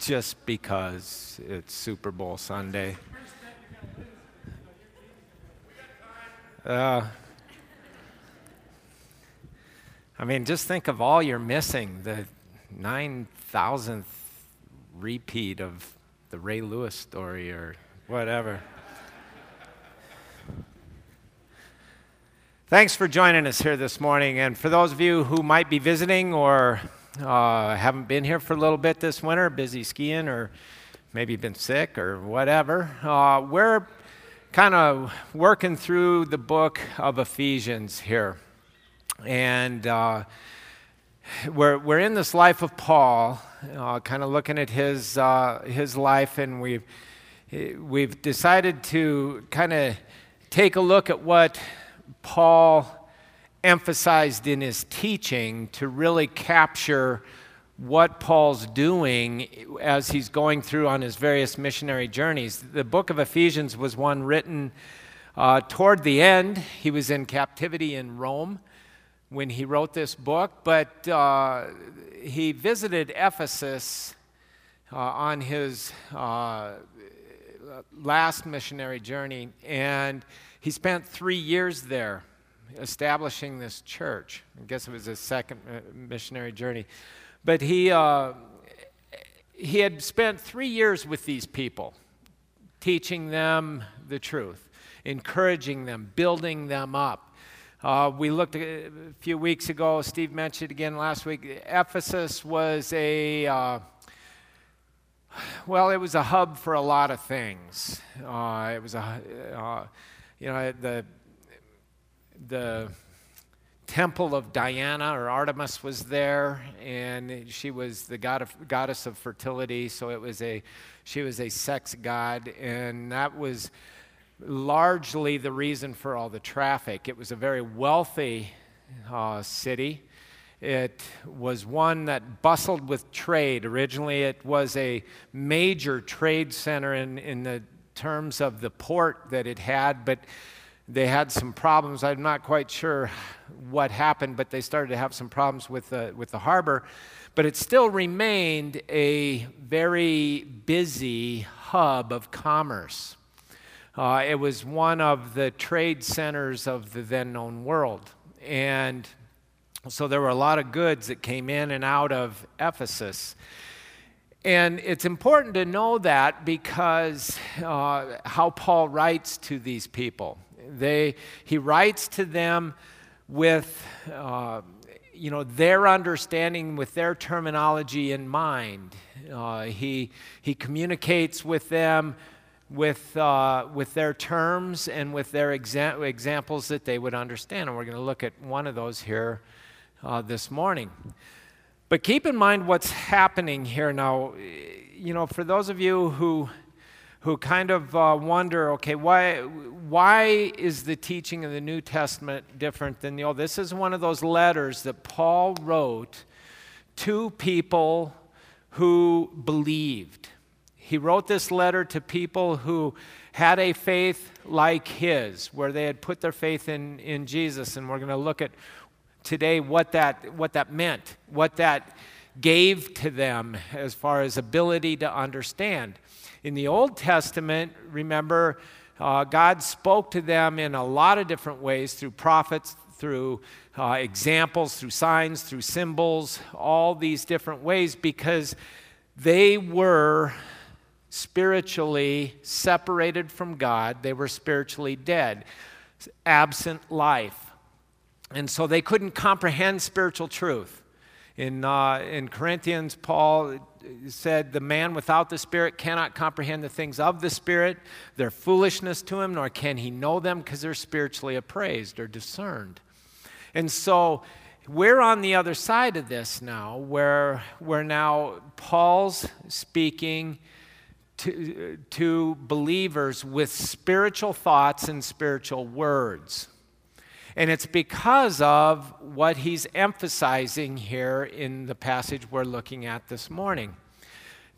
just because it's Super Bowl Sunday. Uh, I mean, just think of all you're missing the 9,000th repeat of the Ray Lewis story or whatever. Thanks for joining us here this morning. And for those of you who might be visiting or uh, haven't been here for a little bit this winter, busy skiing or maybe been sick or whatever, uh, we're kind of working through the book of Ephesians here. And uh, we're, we're in this life of Paul, uh, kind of looking at his, uh, his life, and we've, we've decided to kind of take a look at what Paul emphasized in his teaching to really capture what Paul's doing as he's going through on his various missionary journeys. The book of Ephesians was one written uh, toward the end. He was in captivity in Rome when he wrote this book, but uh, he visited Ephesus uh, on his uh, last missionary journey, and he spent three years there establishing this church. I guess it was his second uh, missionary journey. But he, uh, he had spent three years with these people, teaching them the truth, encouraging them, building them up. Uh, we looked a few weeks ago, Steve mentioned again last week, Ephesus was a, uh, well, it was a hub for a lot of things. Uh, it was a, uh, you know, the, the temple of Diana or Artemis was there, and she was the god of, goddess of fertility, so it was a, she was a sex god, and that was largely the reason for all the traffic. It was a very wealthy uh, city. It was one that bustled with trade. Originally, it was a major trade center in, in the terms of the port that it had, but they had some problems. I'm not quite sure what happened, but they started to have some problems with the, with the harbor. But it still remained a very busy hub of commerce. Uh, it was one of the trade centers of the then known world. And so there were a lot of goods that came in and out of Ephesus. And it's important to know that because uh, how Paul writes to these people. They, he writes to them with uh, you know, their understanding, with their terminology in mind. Uh, he, he communicates with them with, uh, with their terms and with their exa- examples that they would understand. And we're going to look at one of those here uh, this morning. But keep in mind what's happening here now. You know, for those of you who, who kind of uh, wonder, okay, why, why is the teaching of the New Testament different than the Old? This is one of those letters that Paul wrote to people who believed. He wrote this letter to people who had a faith like his, where they had put their faith in, in Jesus. And we're going to look at today what that, what that meant, what that gave to them as far as ability to understand. In the Old Testament, remember, uh, God spoke to them in a lot of different ways through prophets, through uh, examples, through signs, through symbols, all these different ways because they were spiritually separated from God. They were spiritually dead, absent life. And so they couldn't comprehend spiritual truth. In, uh, in Corinthians, Paul said, The man without the Spirit cannot comprehend the things of the Spirit. They're foolishness to him, nor can he know them because they're spiritually appraised or discerned. And so we're on the other side of this now, where, where now Paul's speaking to, to believers with spiritual thoughts and spiritual words. And it's because of what he's emphasizing here in the passage we're looking at this morning.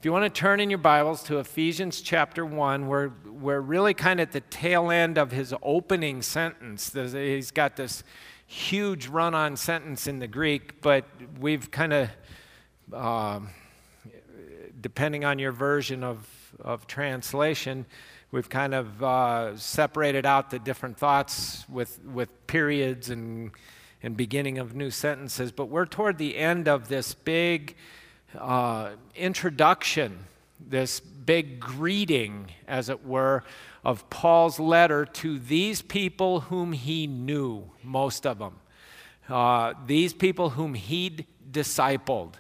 If you want to turn in your Bibles to Ephesians chapter 1, we're, we're really kind of at the tail end of his opening sentence. He's got this huge run on sentence in the Greek, but we've kind of. Um, depending on your version of, of translation, we've kind of uh, separated out the different thoughts with, with periods and, and beginning of new sentences. But we're toward the end of this big uh, introduction, this big greeting, as it were, of Paul's letter to these people whom he knew, most of them. Uh, these people whom he'd discipled.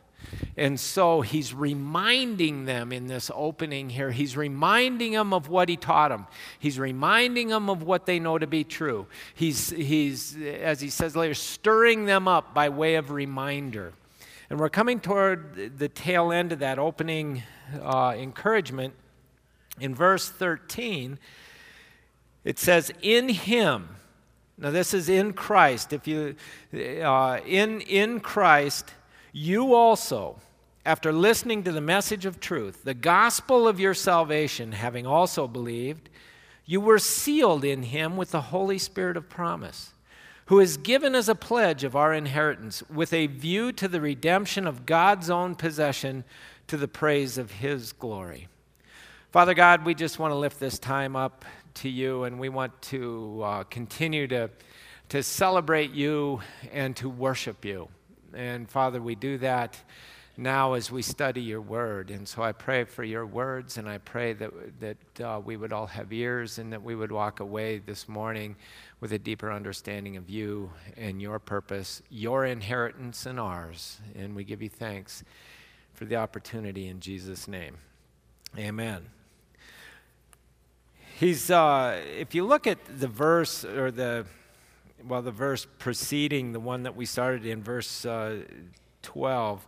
And so he's reminding them in this opening here, he's reminding them of what he taught them. He's reminding them of what they know to be true. He's, he's as he says later, stirring them up by way of reminder. And we're coming toward the tail end of that opening uh, encouragement. In verse 13, it says, In him, now this is in Christ. If you, uh, in, in Christ, you also, after listening to the message of truth, the gospel of your salvation, having also believed, you were sealed in him with the Holy Spirit of promise, who is given as a pledge of our inheritance, with a view to the redemption of God's own possession to the praise of his glory. Father God, we just want to lift this time up to you, and we want to uh, continue to, to celebrate you and to worship you. And Father, we do that now as we study your word. And so I pray for your words, and I pray that, that uh, we would all have ears and that we would walk away this morning with a deeper understanding of you and your purpose, your inheritance and ours. And we give you thanks for the opportunity in Jesus' name. Amen. He's, uh, if you look at the verse or the well, the verse preceding the one that we started in, verse uh, 12,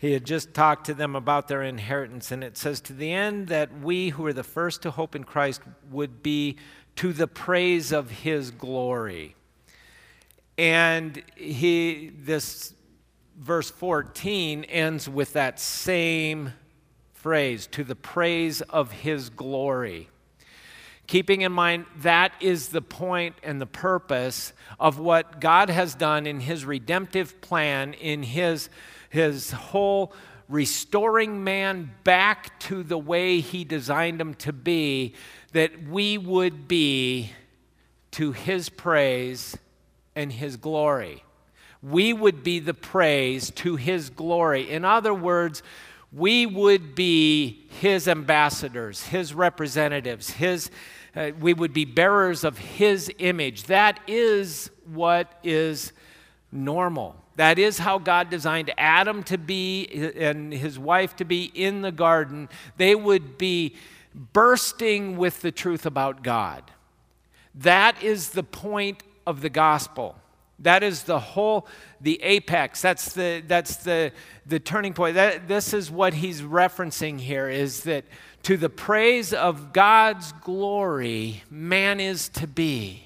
he had just talked to them about their inheritance, and it says, To the end that we who are the first to hope in Christ would be to the praise of his glory. And he, this verse 14 ends with that same phrase, to the praise of his glory keeping in mind that is the point and the purpose of what God has done in his redemptive plan, in his, his whole restoring man back to the way he designed him to be, that we would be to his praise and his glory. We would be the praise to his glory. In other words, we would be his ambassadors, his representatives, his, uh, we would be bearers of his image. That is what is normal. That is how God designed Adam to be and his wife to be in the garden. They would be bursting with the truth about God. That is the point of the gospel. That is the whole, the apex. That's the, that's the, the turning point. That, this is what he's referencing here is that to the praise of God's glory, man is to be.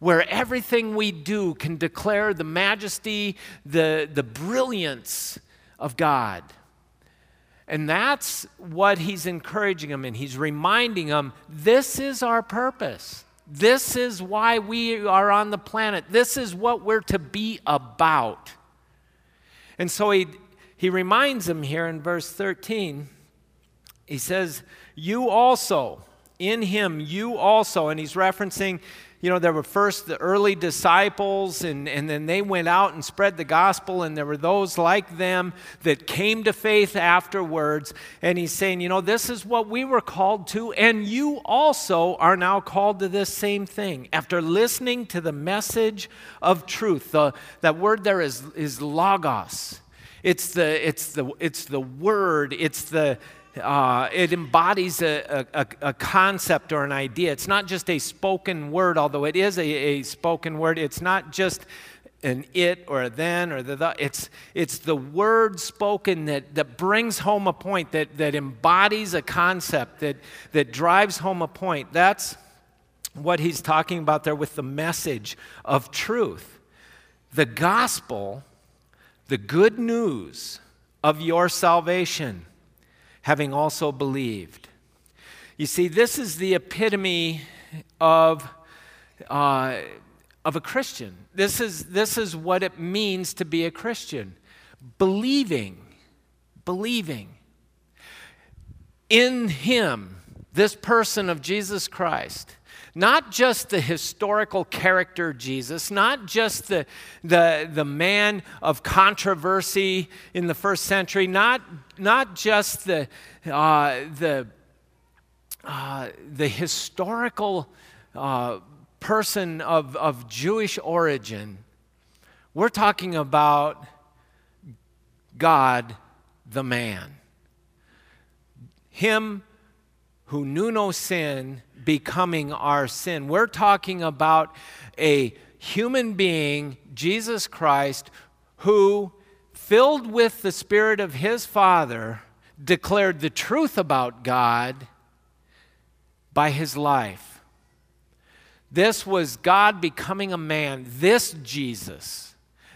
Where everything we do can declare the majesty, the, the brilliance of God. And that's what he's encouraging them in. He's reminding them this is our purpose. This is why we are on the planet. This is what we're to be about. And so he, he reminds them here in verse 13. He says, You also, in him, you also, and he's referencing you know, there were first the early disciples, and, and then they went out and spread the gospel, and there were those like them that came to faith afterwards. And he's saying, you know, this is what we were called to, and you also are now called to this same thing. After listening to the message of truth, the, that word there is, is logos. It's the, it's, the, it's the word, it's the, uh, it embodies a, a, a, concept or an idea. It's not just a spoken word, although it is a, a spoken word. It's not just an it or a then or the, the it's, it's the word spoken that, that brings home a point, that, that embodies a concept, that, that drives home a point. That's what he's talking about there with the message of truth. The gospel, the good news of your salvation having also believed. You see, this is the epitome of, uh, of a Christian. This is, this is what it means to be a Christian believing, believing. in him, this person of Jesus Christ, not just the historical character Jesus, not just the, the, the man of controversy in the first century, not, not just the, uh, the, uh, the historical uh, person of, of Jewish origin. We're talking about God, the man. Him who knew no sin becoming our sin. We're talking about a human being, Jesus Christ, who, filled with the Spirit of his Father, declared the truth about God by his life. This was God becoming a man, this Jesus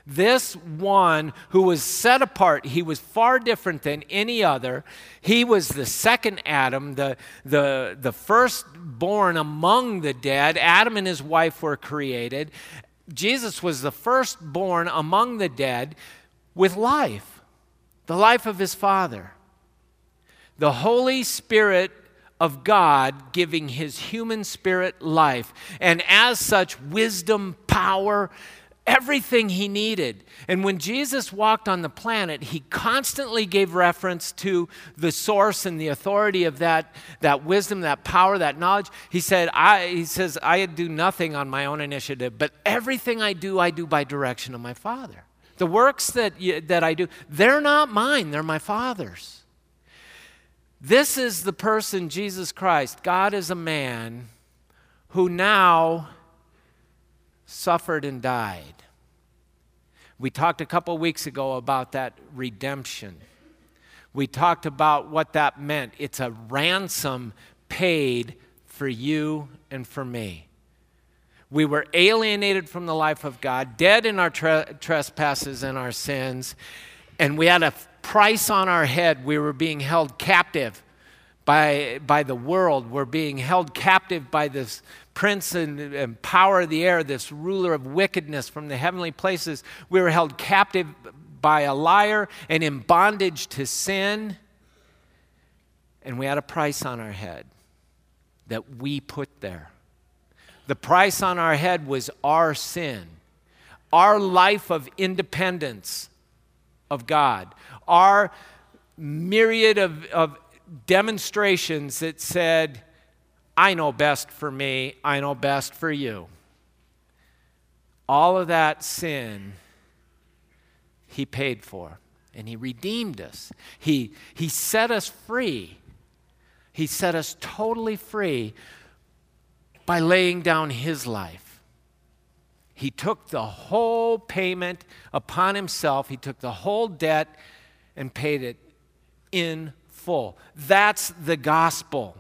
this one who was set apart, he was far different than any other. He was the second Adam, the, the, the firstborn among the dead. Adam and his wife were created. Jesus was the firstborn among the dead with life, the life of his Father. The Holy Spirit of God giving his human spirit life, and as such, wisdom, power, everything he needed. And when Jesus walked on the planet, he constantly gave reference to the source and the authority of that, that wisdom, that power, that knowledge. He said, I, he says, I do nothing on my own initiative, but everything I do, I do by direction of my Father. The works that, you, that I do, they're not mine, they're my Father's. This is the person, Jesus Christ. God is a man who now suffered and died. We talked a couple weeks ago about that redemption. We talked about what that meant. It's a ransom paid for you and for me. We were alienated from the life of God, dead in our tre- trespasses and our sins, and we had a price on our head. We were being held captive by, by the world. We're being held captive by this prince and, and, power of the air, this ruler of wickedness from the heavenly places. We were held captive by a liar and in bondage to sin. And we had a price on our head that we put there. The price on our head was our sin, our life of independence of God, our myriad of, of demonstrations that said, I know best for me, I know best for you. All of that sin, He paid for, and He redeemed us. He, he set us free. He set us totally free by laying down His life. He took the whole payment upon Himself, He took the whole debt and paid it in full. That's the gospel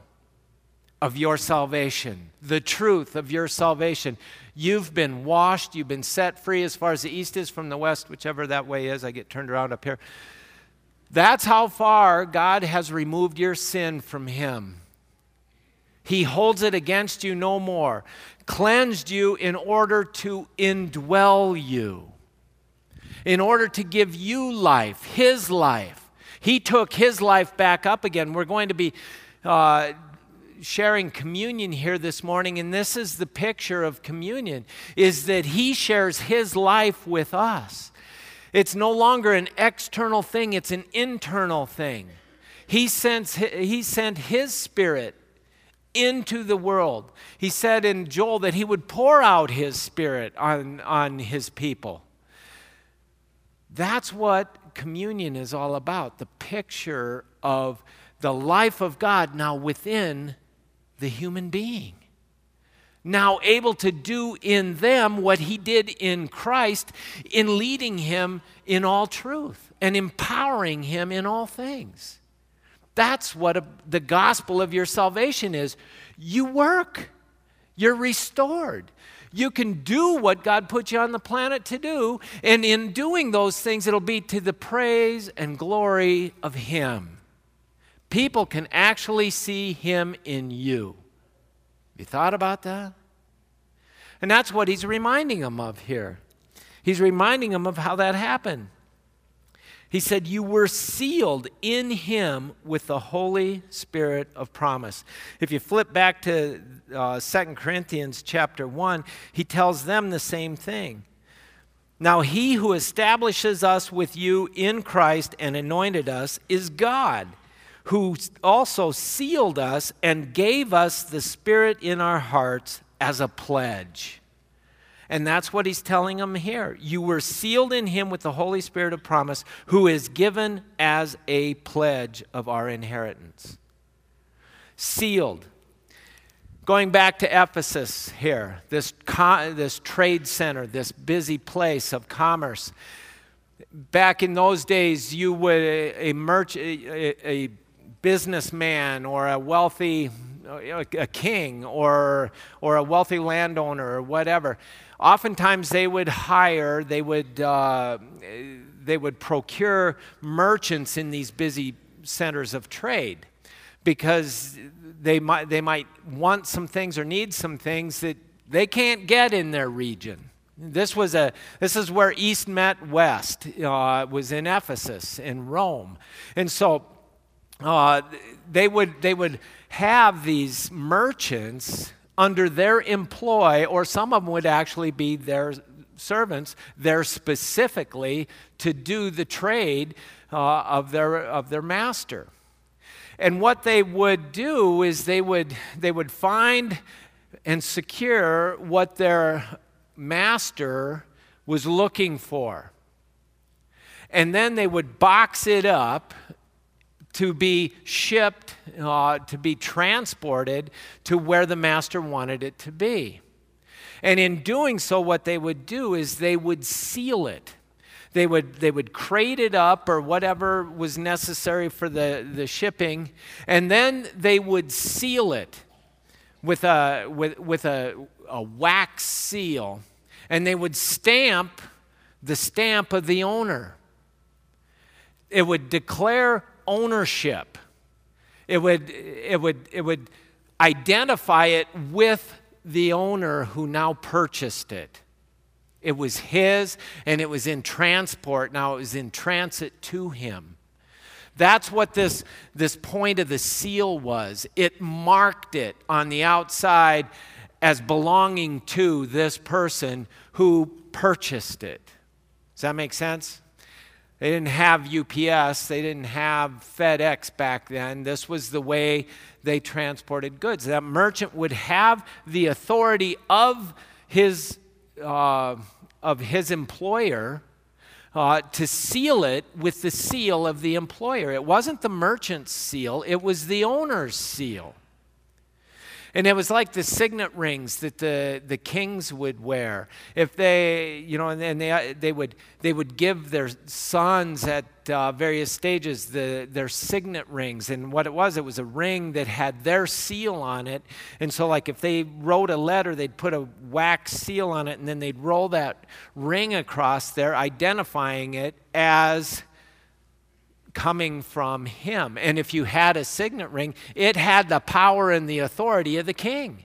of your salvation, the truth of your salvation. You've been washed, you've been set free as far as the east is from the west, whichever that way is. I get turned around up here. That's how far God has removed your sin from Him. He holds it against you no more, cleansed you in order to indwell you, in order to give you life, His life. He took His life back up again. We're going to be. Uh, sharing communion here this morning and this is the picture of communion is that he shares his life with us. It's no longer an external thing it's an internal thing. He sent, he sent his spirit into the world. He said in joel that he would pour out his spirit on, on his people. That's what communion is all about the picture of the life of God now within the human being. Now able to do in them what he did in Christ in leading him in all truth and empowering him in all things. That's what a, the gospel of your salvation is. You work, you're restored. You can do what God put you on the planet to do, and in doing those things, it'll be to the praise and glory of Him people can actually see Him in you. Have You thought about that? And that's what he's reminding them of here. He's reminding them of how that happened. He said, You were sealed in him with the Holy Spirit of promise. If you flip back to uh, 2 Corinthians chapter 1, he tells them the same thing. Now, he who establishes us with you in Christ and anointed us is God, who also sealed us and gave us the Spirit in our hearts as a pledge. And that's what he's telling them here. You were sealed in him with the Holy Spirit of promise, who is given as a pledge of our inheritance. Sealed. Going back to Ephesus here, this, co- this trade center, this busy place of commerce. Back in those days, you would, a, a, merch, a, a businessman or a wealthy a king or, or a wealthy landowner or whatever oftentimes they would hire, they would, uh, they would procure merchants in these busy centers of trade because they might, they might want some things or need some things that they can't get in their region. This was a this is where East met West. Uh, was in Ephesus in Rome, and so uh, they would they would have these merchants under their employ, or some of them would actually be their servants there specifically to do the trade uh, of, their, of their master. And what they would do is they would, they would find and secure what their master was looking for. And then they would box it up to be shipped, uh, to be transported to where the master wanted it to be. And in doing so, what they would do is they would seal it. They would, they would crate it up or whatever was necessary for the, the shipping, and then they would seal it with a, with, with a, a wax seal, and they would stamp the stamp of the owner. It would declare ownership. It would, it would, it would identify it with the owner who now purchased it. It was his and it was in transport. Now it was in transit to him. That's what this, this point of the seal was. It marked it on the outside as belonging to this person who purchased it. Does that make sense? They didn't have UPS, they didn't have FedEx back then. This was the way they transported goods. That merchant would have the authority of his, uh, of his employer uh, to seal it with the seal of the employer. It wasn't the merchant's seal, it was the owner's seal. And it was like the signet rings that the, the kings would wear. If they, you know, and they, they, would, they would give their sons at uh, various stages the, their signet rings. And what it was, it was a ring that had their seal on it. And so, like, if they wrote a letter, they'd put a wax seal on it, and then they'd roll that ring across there, identifying it as coming from him. And if you had a signet ring, it had the power and the authority of the king.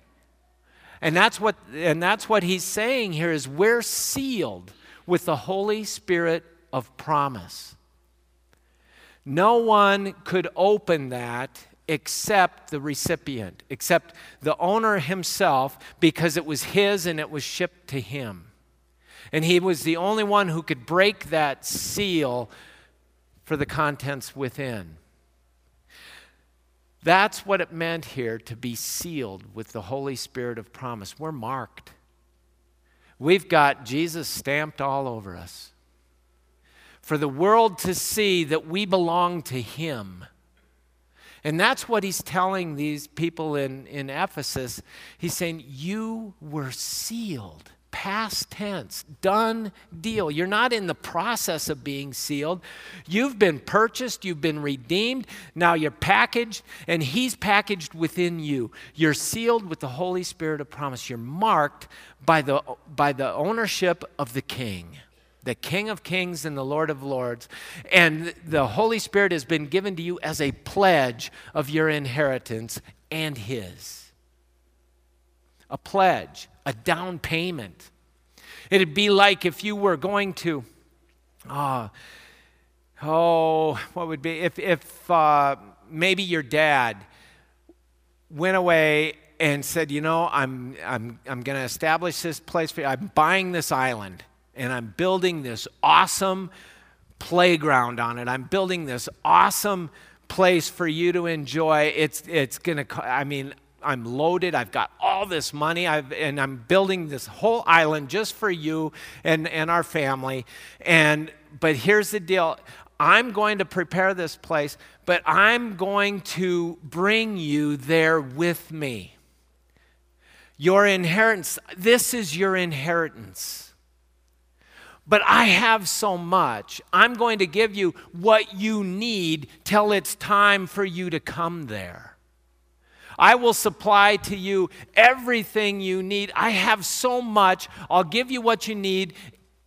And that's what and that's what he's saying here is we're sealed with the Holy Spirit of promise. No one could open that except the recipient, except the owner himself, because it was his and it was shipped to him. And he was the only one who could break that seal for the contents within. That's what it meant here to be sealed with the Holy Spirit of promise. We're marked. We've got Jesus stamped all over us. For the world to see that we belong to Him. And that's what he's telling these people in, in Ephesus. He's saying, You were sealed past tense, done deal. You're not in the process of being sealed. You've been purchased, you've been redeemed. Now you're packaged, and He's packaged within you. You're sealed with the Holy Spirit of promise. You're marked by the, by the ownership of the King. The King of Kings and the Lord of Lords. And the Holy Spirit has been given to you as a pledge of your inheritance and His. A pledge a down payment. It'd be like if you were going to, uh, oh, what would be if if uh, maybe your dad went away and said, you know, I'm I'm I'm going to establish this place for you. I'm buying this island and I'm building this awesome playground on it. I'm building this awesome place for you to enjoy. It's it's going to I mean, I'm loaded. I've got all this money. I've, and I'm building this whole island just for you and, and our family. And but here's the deal. I'm going to prepare this place, but I'm going to bring you there with me. Your inheritance, this is your inheritance. But I have so much. I'm going to give you what you need till it's time for you to come there. I will supply to you everything you need. I have so much. I'll give you what you need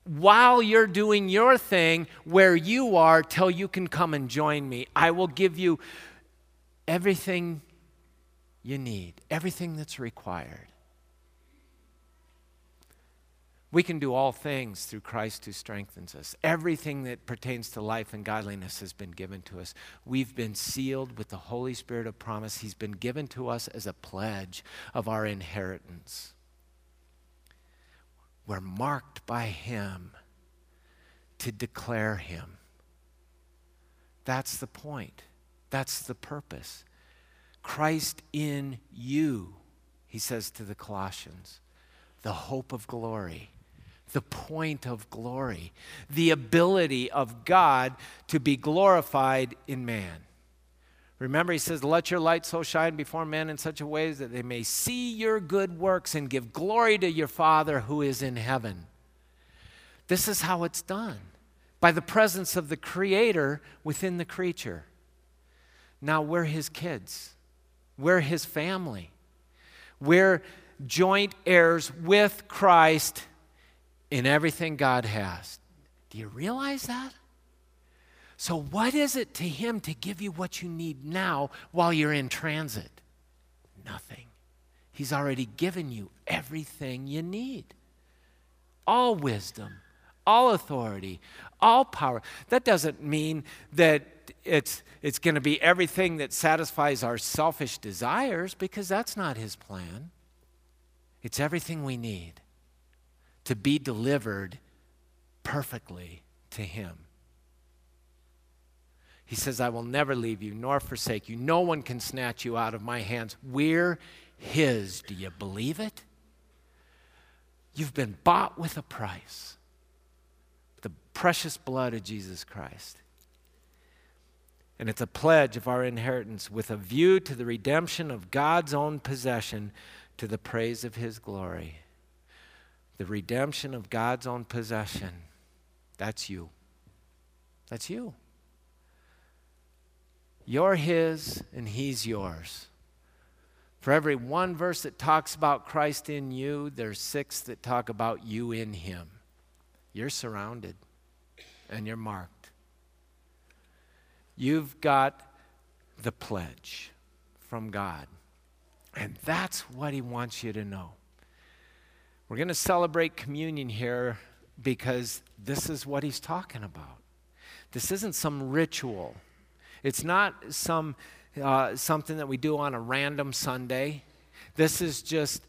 while you're doing your thing where you are till you can come and join me. I will give you everything you need, everything that's required. We can do all things through Christ who strengthens us. Everything that pertains to life and godliness has been given to us. We've been sealed with the Holy Spirit of promise. He's been given to us as a pledge of our inheritance. We're marked by Him to declare Him. That's the point. That's the purpose. Christ in you, he says to the Colossians, the hope of glory the point of glory, the ability of God to be glorified in man. Remember, he says, Let your light so shine before men in such a way that they may see your good works and give glory to your Father who is in heaven. This is how it's done by the presence of the Creator within the creature. Now, we're his kids, we're his family, we're joint heirs with Christ in everything God has. Do you realize that? So, what is it to Him to give you what you need now while you're in transit? Nothing. He's already given you everything you need all wisdom, all authority, all power. That doesn't mean that it's, it's going to be everything that satisfies our selfish desires because that's not His plan. It's everything we need to be delivered perfectly to Him. He says, I will never leave you nor forsake you. No one can snatch you out of my hands. We're His. Do you believe it? You've been bought with a price the precious blood of Jesus Christ. And it's a pledge of our inheritance with a view to the redemption of God's own possession to the praise of His glory the redemption of God's own possession. That's you. That's you. You're His and He's yours. For every one verse that talks about Christ in you, there's six that talk about you in Him. You're surrounded and you're marked. You've got the pledge from God. And that's what He wants you to know. We're going to celebrate communion here because this is what he's talking about. This isn't some ritual. It's not some uh, something that we do on a random Sunday. This is just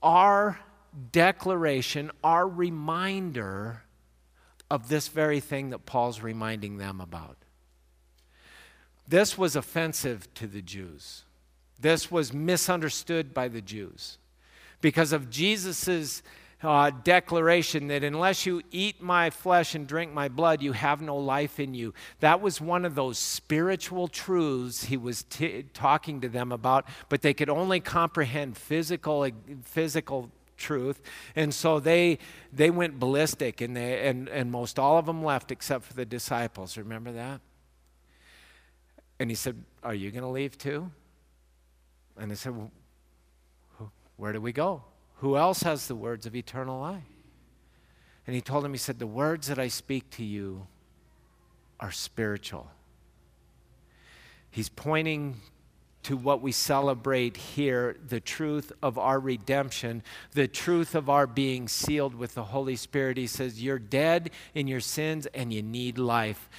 our declaration, our reminder of this very thing that Paul's reminding them about. This was offensive to the Jews. This was misunderstood by the Jews because of Jesus' uh, declaration that unless you eat my flesh and drink my blood, you have no life in you. That was one of those spiritual truths he was t- talking to them about, but they could only comprehend physical, physical truth. And so they, they went ballistic, and, they, and, and most all of them left except for the disciples. Remember that? And he said, Are you going to leave too? And they said, well, where do we go? Who else has the words of eternal life? And he told him, He said, The words that I speak to you are spiritual. He's pointing to what we celebrate here the truth of our redemption, the truth of our being sealed with the Holy Spirit. He says, You're dead in your sins and you need life.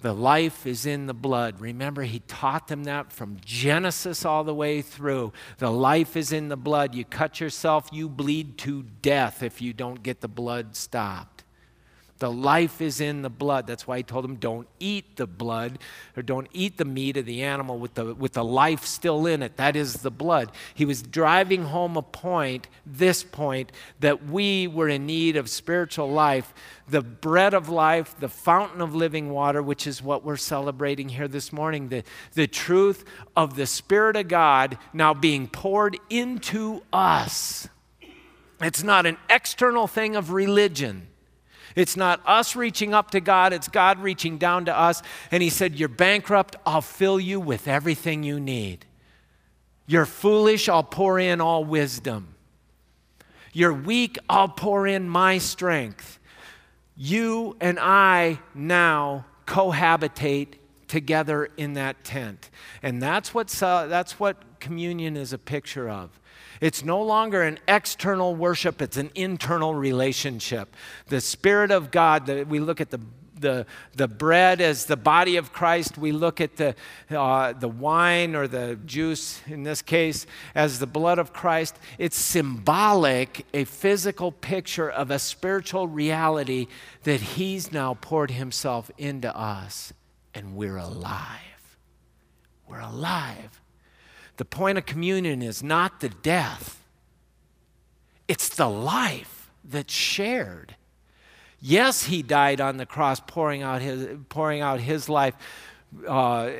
The life is in the blood. Remember, he taught them that from Genesis all the way through. The life is in the blood. You cut yourself, you bleed to death if you don't get the blood stopped. The life is in the blood. That's why he told them, don't eat the blood or don't eat the meat of the animal with the, with the life still in it. That is the blood. He was driving home a point, this point, that we were in need of spiritual life, the bread of life, the fountain of living water, which is what we're celebrating here this morning. The, the truth of the Spirit of God now being poured into us. It's not an external thing of religion. It's not us reaching up to God, it's God reaching down to us. And He said, You're bankrupt, I'll fill you with everything you need. You're foolish, I'll pour in all wisdom. You're weak, I'll pour in my strength. You and I now cohabitate together in that tent. And that's what, that's what communion is a picture of. It's no longer an external worship, it's an internal relationship. The Spirit of God, the, we look at the the, the bread as the body of Christ. We look at the, uh, the wine or the juice, in this case, as the blood of Christ. It's symbolic, a physical picture of a spiritual reality that He's now poured Himself into us, and we're alive. We're alive. The point of communion is not the death, it's the life that's shared. Yes, he died on the cross, pouring out his, pouring out his life, uh,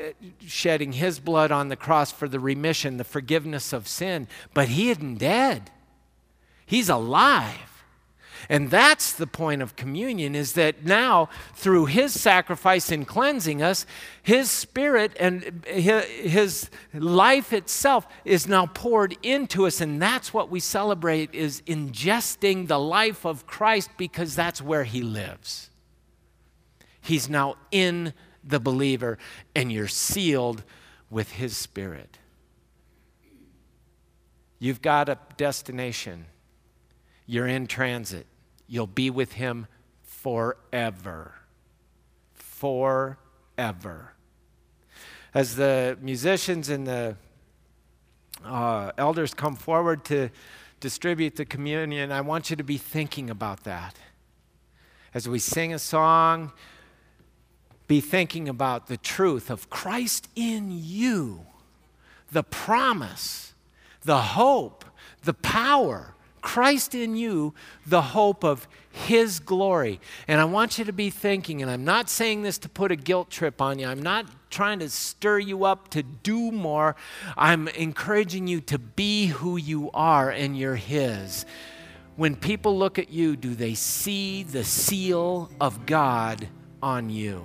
shedding his blood on the cross for the remission, the forgiveness of sin, but he isn't dead. He's alive. And that's the point of communion is that now through his sacrifice in cleansing us, his spirit and his life itself is now poured into us and that's what we celebrate is ingesting the life of Christ because that's where he lives. He's now in the believer and you're sealed with his spirit. You've got a destination. You're in transit. You'll be with him forever. Forever. As the musicians and the uh, elders come forward to distribute the communion, I want you to be thinking about that. As we sing a song, be thinking about the truth of Christ in you, the promise, the hope, the power Christ in you, the hope of His glory. And I want you to be thinking, and I'm not saying this to put a guilt trip on you, I'm not trying to stir you up to do more. I'm encouraging you to be who you are, and you're His. When people look at you, do they see the seal of God on you?